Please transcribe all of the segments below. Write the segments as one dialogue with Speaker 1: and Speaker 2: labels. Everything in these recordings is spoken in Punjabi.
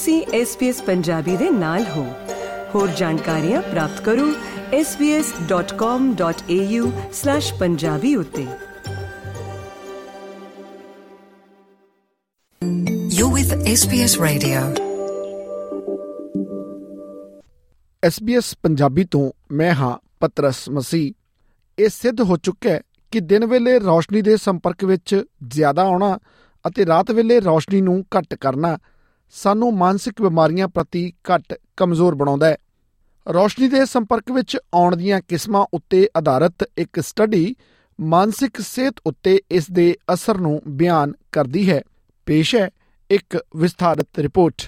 Speaker 1: ਤੁਸੀਂ SBS ਪੰਜਾਬੀ ਦੇ ਨਾਲ ਹੋ। ਹੋਰ ਜਾਣਕਾਰੀਆਂ ਪ੍ਰਾਪਤ ਕਰੋ svs.com.au/punjabi ਉਤੇ।
Speaker 2: You're with SBS Radio.
Speaker 3: SBS Punjabi ਤੋਂ ਮੈਂ ਹਾਂ ਪਤਰਸ ਮਸੀ ਇਹ ਸਿੱਧ ਹੋ ਚੁੱਕਾ ਹੈ ਕਿ ਦਿਨ ਵੇਲੇ ਰੌਸ਼ਨੀ ਦੇ ਸੰਪਰਕ ਵਿੱਚ ਜ਼ਿਆਦਾ ਆਉਣਾ ਅਤੇ ਰਾਤ ਵੇਲੇ ਰੌਸ਼ਨੀ ਨੂੰ ਘੱਟ ਕਰਨਾ ਸਾਨੂੰ ਮਾਨਸਿਕ ਬਿਮਾਰੀਆਂ ਪ੍ਰਤੀ ਘੱਟ ਕਮਜ਼ੋਰ ਬਣਾਉਂਦਾ ਹੈ। ਰੌਸ਼ਨੀ ਦੇ ਸੰਪਰਕ ਵਿੱਚ ਆਉਣ ਦੀਆਂ ਕਿਸਮਾਂ ਉੱਤੇ ਆਧਾਰਿਤ ਇੱਕ ਸਟੱਡੀ ਮਾਨਸਿਕ ਸਿਹਤ ਉੱਤੇ ਇਸ ਦੇ ਅਸਰ ਨੂੰ ਬਿਆਨ ਕਰਦੀ ਹੈ। ਪੇਸ਼ ਹੈ ਇੱਕ ਵਿਸਥਾਰਿਤ ਰਿਪੋਰਟ।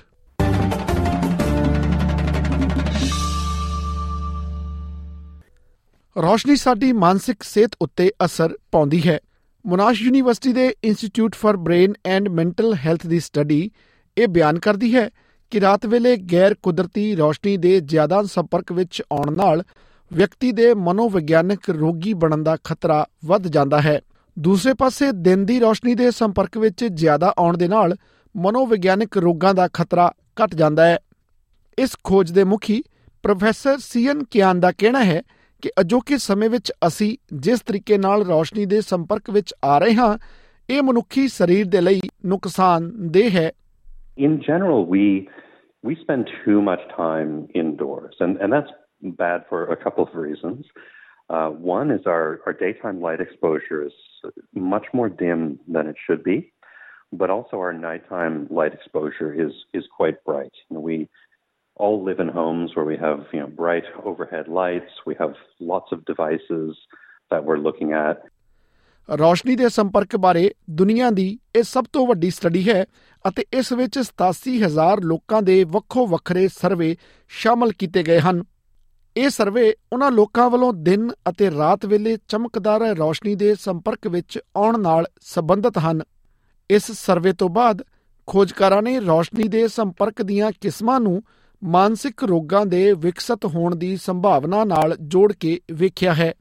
Speaker 3: ਰੌਸ਼ਨੀ ਸਾਡੀ ਮਾਨਸਿਕ ਸਿਹਤ ਉੱਤੇ ਅਸਰ ਪਾਉਂਦੀ ਹੈ। ਮੋਨਾਸ਼ ਯੂਨੀਵਰਸਿਟੀ ਦੇ institute for brain and mental health the study ਇਹ ਬਿਆਨ ਕਰਦੀ ਹੈ ਕਿ ਰਾਤ ਵੇਲੇ ਗੈਰ ਕੁਦਰਤੀ ਰੌਸ਼ਨੀ ਦੇ ਜ਼ਿਆਦਾ ਸੰਪਰਕ ਵਿੱਚ ਆਉਣ ਨਾਲ ਵਿਅਕਤੀ ਦੇ ਮਨੋਵਿਗਿਆਨਕ ਰੋਗੀ ਬਣਨ ਦਾ ਖਤਰਾ ਵੱਧ ਜਾਂਦਾ ਹੈ। ਦੂਸਰੇ ਪਾਸੇ, ਦਿਨ ਦੀ ਰੌਸ਼ਨੀ ਦੇ ਸੰਪਰਕ ਵਿੱਚ ਜ਼ਿਆਦਾ ਆਉਣ ਦੇ ਨਾਲ ਮਨੋਵਿਗਿਆਨਕ ਰੋਗਾਂ ਦਾ ਖਤਰਾ ਘਟ ਜਾਂਦਾ ਹੈ। ਇਸ ਖੋਜ ਦੇ ਮੁਖੀ ਪ੍ਰੋਫੈਸਰ ਸੀਐਨ ਕਿਆਨ ਦਾ ਕਹਿਣਾ ਹੈ ਕਿ ਅਜੋਕੇ ਸਮੇਂ ਵਿੱਚ ਅਸੀਂ ਜਿਸ ਤਰੀਕੇ ਨਾਲ ਰੌਸ਼ਨੀ ਦੇ ਸੰਪਰਕ ਵਿੱਚ ਆ ਰਹੇ ਹਾਂ, ਇਹ ਮਨੁੱਖੀ ਸਰੀਰ ਦੇ ਲਈ ਨੁਕਸਾਨਦੇਹ ਹੈ।
Speaker 4: In general, we we spend too much time indoors, and, and that's bad for a couple of reasons. Uh, one is our, our daytime light exposure is much more dim than it should be, but also our nighttime light exposure is is quite bright. We all live in homes where we have you know bright overhead lights. We have lots of devices that we're looking at.
Speaker 3: ਰੌਸ਼ਨੀ ਦੇ ਸੰਪਰਕ ਬਾਰੇ ਦੁਨੀਆ ਦੀ ਇਹ ਸਭ ਤੋਂ ਵੱਡੀ ਸਟੱਡੀ ਹੈ ਅਤੇ ਇਸ ਵਿੱਚ 87000 ਲੋਕਾਂ ਦੇ ਵੱਖੋ ਵੱਖਰੇ ਸਰਵੇ ਸ਼ਾਮਲ ਕੀਤੇ ਗਏ ਹਨ। ਇਹ ਸਰਵੇ ਉਹਨਾਂ ਲੋਕਾਂ ਵੱਲੋਂ ਦਿਨ ਅਤੇ ਰਾਤ ਵੇਲੇ ਚਮਕਦਾਰ ਰੌਸ਼ਨੀ ਦੇ ਸੰਪਰਕ ਵਿੱਚ ਆਉਣ ਨਾਲ ਸੰਬੰਧਿਤ ਹਨ। ਇਸ ਸਰਵੇ ਤੋਂ ਬਾਅਦ ਖੋਜਕਾਰਾਂ ਨੇ ਰੌਸ਼ਨੀ ਦੇ ਸੰਪਰਕ ਦੀਆਂ ਕਿਸਮਾਂ ਨੂੰ ਮਾਨਸਿਕ ਰੋਗਾਂ ਦੇ ਵਿਕਸਿਤ ਹੋਣ ਦੀ ਸੰਭਾਵਨਾ ਨਾਲ ਜੋੜ ਕੇ ਵੇਖਿਆ ਹੈ।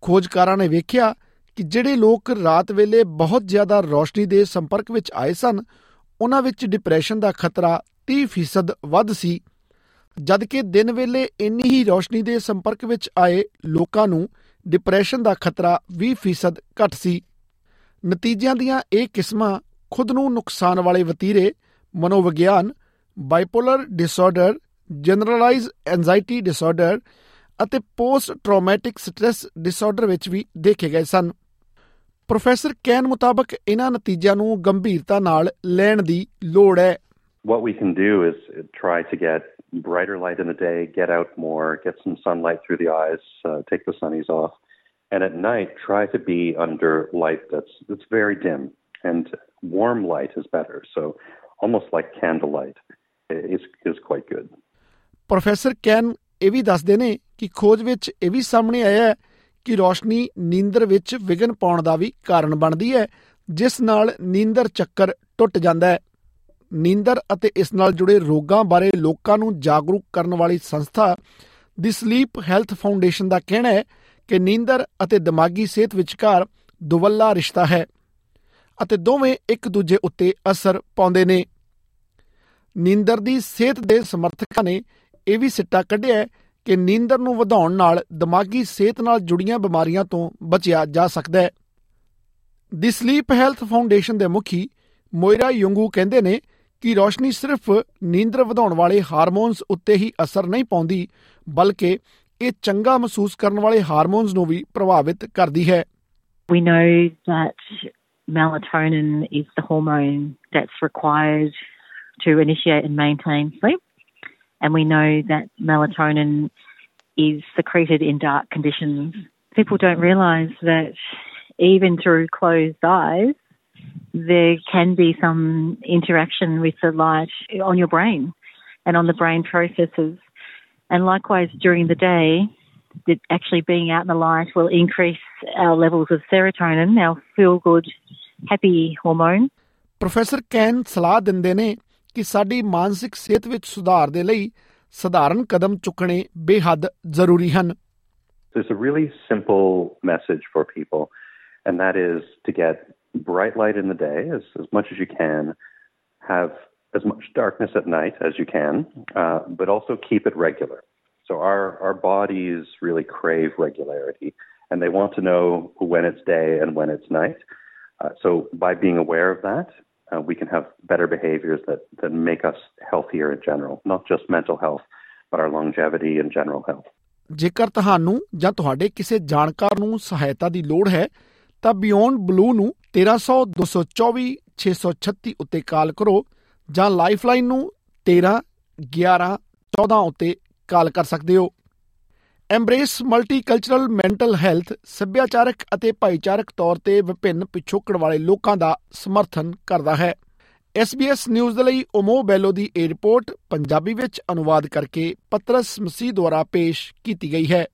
Speaker 3: ਖੋਜਕਾਰਾਂ ਨੇ ਵੇਖਿਆ ਕਿ ਜਿਹੜੇ ਲੋਕ ਰਾਤ ਵੇਲੇ ਬਹੁਤ ਜ਼ਿਆਦਾ ਰੌਸ਼ਨੀ ਦੇ ਸੰਪਰਕ ਵਿੱਚ ਆਏ ਸਨ, ਉਹਨਾਂ ਵਿੱਚ ਡਿਪਰੈਸ਼ਨ ਦਾ ਖਤਰਾ 30% ਵੱਧ ਸੀ। ਜਦਕਿ ਦਿਨ ਵੇਲੇ ਇੰਨੀ ਹੀ ਰੌਸ਼ਨੀ ਦੇ ਸੰਪਰਕ ਵਿੱਚ ਆਏ ਲੋਕਾਂ ਨੂੰ ਡਿਪਰੈਸ਼ਨ ਦਾ ਖਤਰਾ 20% ਘੱਟ ਸੀ। ਨਤੀਜਿਆਂ ਦੀਆਂ ਇਹ ਕਿਸਮਾਂ ਖੁਦ ਨੂੰ ਨੁਕਸਾਨ ਵਾਲੇ ਵਤੀਰੇ, ਮਨੋਵਿਗਿਆਨ bipolar disorder generalised anxiety disorder ਅਤੇ ਪੋਸਟ ਟਰਾਮੈਟਿਕ ਸਟ੍ਰੈਸ ਡਿਸਆਰਡਰ ਵਿੱਚ ਵੀ ਦੇਖੇ ਗਏ ਸਨ। ਪ੍ਰੋਫੈਸਰ ਕੈਨ ਮੁਤਾਬਕ ਇਹਨਾਂ ਨਤੀਜਿਆਂ ਨੂੰ ਗੰਭੀਰਤਾ ਨਾਲ ਲੈਣ ਦੀ ਲੋੜ ਹੈ
Speaker 4: What we can do is try to get brighter light in the day, get out more, get some sunlight through the eyes, uh, take the sunnies off, and at night try to be under light that's that's very dim. And warm light is better. So almost like candlelight is is quite good.
Speaker 3: Professor Ken ਇਹ ਵੀ ਦੱਸਦੇ ਨੇ ਕਿ ਖੋਜ ਵਿੱਚ ਇਹ ਵੀ ਸਾਹਮਣੇ ਆਇਆ ਹੈ ਕਿ ਰੋਸ਼ਨੀ ਨੀਂਦਰ ਵਿੱਚ ਵਿਗਨ ਪਾਉਣ ਦਾ ਵੀ ਕਾਰਨ ਬਣਦੀ ਹੈ, ਜਿਸ ਨਾਲ ਨੀਂਦਰ ਚੱਕਰ ਟੁੱਟ ਜਾਂਦਾ ਹੈ। ਨੀਂਦਰ ਅਤੇ ਇਸ ਨਾਲ ਜੁੜੇ ਰੋਗਾਂ ਬਾਰੇ ਲੋਕਾਂ ਨੂੰ ਜਾਗਰੂਕ ਕਰਨ ਵਾਲੀ ਸੰਸਥਾ ਦੀ ਸਲੀਪ ਹੈਲਥ ਫਾਊਂਡੇਸ਼ਨ ਦਾ ਕਹਿਣਾ ਹੈ ਕਿ ਨੀਂਦਰ ਅਤੇ ਦਿਮਾਗੀ ਸਿਹਤ ਵਿਚਕਾਰ ਦੁਵੱਲਾ ਰਿਸ਼ਤਾ ਹੈ ਅਤੇ ਦੋਵੇਂ ਇੱਕ ਦੂਜੇ ਉੱਤੇ ਅਸਰ ਪਾਉਂਦੇ ਨੇ। ਨੀਂਦਰ ਦੀ ਸਿਹਤ ਦੇ ਸਮਰਥਕਾਂ ਨੇ ਇਹ ਵੀ ਸਿੱਟਾ ਕੱਢਿਆ ਹੈ ਕਿ ਨੀਂਦਰ ਨੂੰ ਵਧਾਉਣ ਨਾਲ ਦਿਮਾਗੀ ਸਿਹਤ ਨਾਲ ਜੁੜੀਆਂ ਬਿਮਾਰੀਆਂ ਤੋਂ ਬਚਿਆ ਜਾ ਸਕਦਾ ਹੈ ਦੀ ਸਲੀਪ ਹੈਲਥ ਫਾਊਂਡੇਸ਼ਨ ਦੇ ਮੁਖੀ ਮੋਇਰਾ ਯੰਗੂ ਕਹਿੰਦੇ ਨੇ ਕਿ ਰੋਸ਼ਨੀ ਸਿਰਫ ਨੀਂਦਰ ਵਧਾਉਣ ਵਾਲੇ ਹਾਰਮੋਨਸ ਉੱਤੇ ਹੀ ਅਸਰ ਨਹੀਂ ਪਾਉਂਦੀ, ਬਲਕਿ ਇਹ ਚੰਗਾ ਮਹਿਸੂਸ ਕਰਨ ਵਾਲੇ ਹਾਰਮੋਨਸ ਨੂੰ ਵੀ ਪ੍ਰਭਾਵਿਤ ਕਰਦੀ ਹੈ
Speaker 5: We know that melatonin is the hormone that's required to initiate and maintain sleep. and we know that melatonin is secreted in dark conditions. People don't realize that even through closed eyes, there can be some interaction with the light on your brain and on the brain processes. And likewise, during the day, that actually being out in the light will increase our levels of serotonin, our feel good, happy hormone.
Speaker 3: Professor Ken Saladin Dene ਕਿ ਸਾਡੀ ਮਾਨਸਿਕ ਸਿਹਤ ਵਿੱਚ ਸੁਧਾਰ ਦੇ ਲਈ ਸਧਾਰਨ ਕਦਮ ਚੁੱਕਣੇ ਬੇਹੱਦ ਜ਼ਰੂਰੀ ਹਨ
Speaker 4: There's a really simple message for people, and that is to get bright light in the day as, as much as you can, have as much darkness at night as you can, uh, but also keep it regular. So our, our bodies really crave regularity and they want to know when it's day and when it's night. Uh, so by being aware of that, uh, we can have better behaviors that, that make us healthier in general, not just mental health, but our longevity and general health.
Speaker 3: ਜੇਕਰ ਤੁਹਾਨੂੰ ਜਾਂ ਤੁਹਾਡੇ ਕਿਸੇ ਜਾਣਕਾਰ ਨੂੰ ਸਹਾਇਤਾ ਦੀ ਲੋੜ ਹੈ ਤਾਂ ਬਿਯੋਂਡ ਬਲੂ ਨੂੰ 1300 224 636 ਉੱਤੇ ਕਾਲ ਕਰੋ ਜਾਂ ਲਾਈਫਲਾਈਨ ਨੂੰ 13 11 14 ਉੱਤੇ ਕਾਲ ਕਰ ਸਕਦੇ ਹੋ ਐਮਬ੍ਰੇਸ ਮਲਟੀਕਲਚਰਲ ਮੈਂਟਲ ਹੈਲਥ ਸੱਭਿਆਚਾਰਕ ਅਤੇ ਭਾਈਚਾਰਕ ਤੌਰ ਤੇ ਵਿਭਿੰਨ ਪਿਛੋਕੜ ਵਾਲੇ ਲੋਕਾਂ ਦਾ ਸਮਰਥਨ ਕਰਦਾ ਹੈ। SBS ਨਿਊਜ਼ ਦੇ ਲਈ ਓਮੋ ਬੈਲੋ ਦੀ ਇਹ ਰਿਪੋਰਟ ਪੰਜਾਬੀ ਵਿੱਚ ਅਨੁਵਾਦ ਕਰਕੇ ਪਤਰਸ ਮਸੀਹ ਦੁਆਰਾ ਪੇਸ਼ ਕੀਤੀ ਗਈ ਹੈ।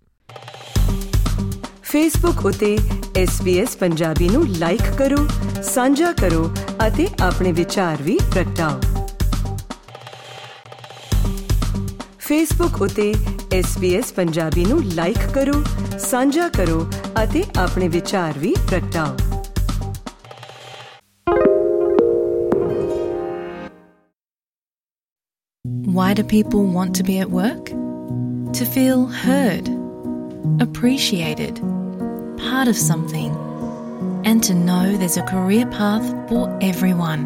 Speaker 1: ਫੇਸਬੁੱਕ ਉਤੇ SBS ਪੰਜਾਬੀ ਨੂੰ ਲਾਈਕ ਕਰੋ, ਸਾਂਝਾ ਕਰੋ ਅਤੇ ਆਪਣੇ ਵਿਚਾਰ ਵੀ ਪ੍ਰਗਟਾਓ। ਫੇਸਬੁੱਕ ਉਤੇ SBS ਪੰਜਾਬੀ ਨੂੰ ਲਾਈਕ ਕਰੋ ਸਾਂਝਾ ਕਰੋ ਅਤੇ ਆਪਣੇ ਵਿਚਾਰ ਵੀ ਪ੍ਰਗਟਾਓ
Speaker 6: Why do people want to be at work? To feel heard, appreciated, part of something, and to know there's a career path for everyone.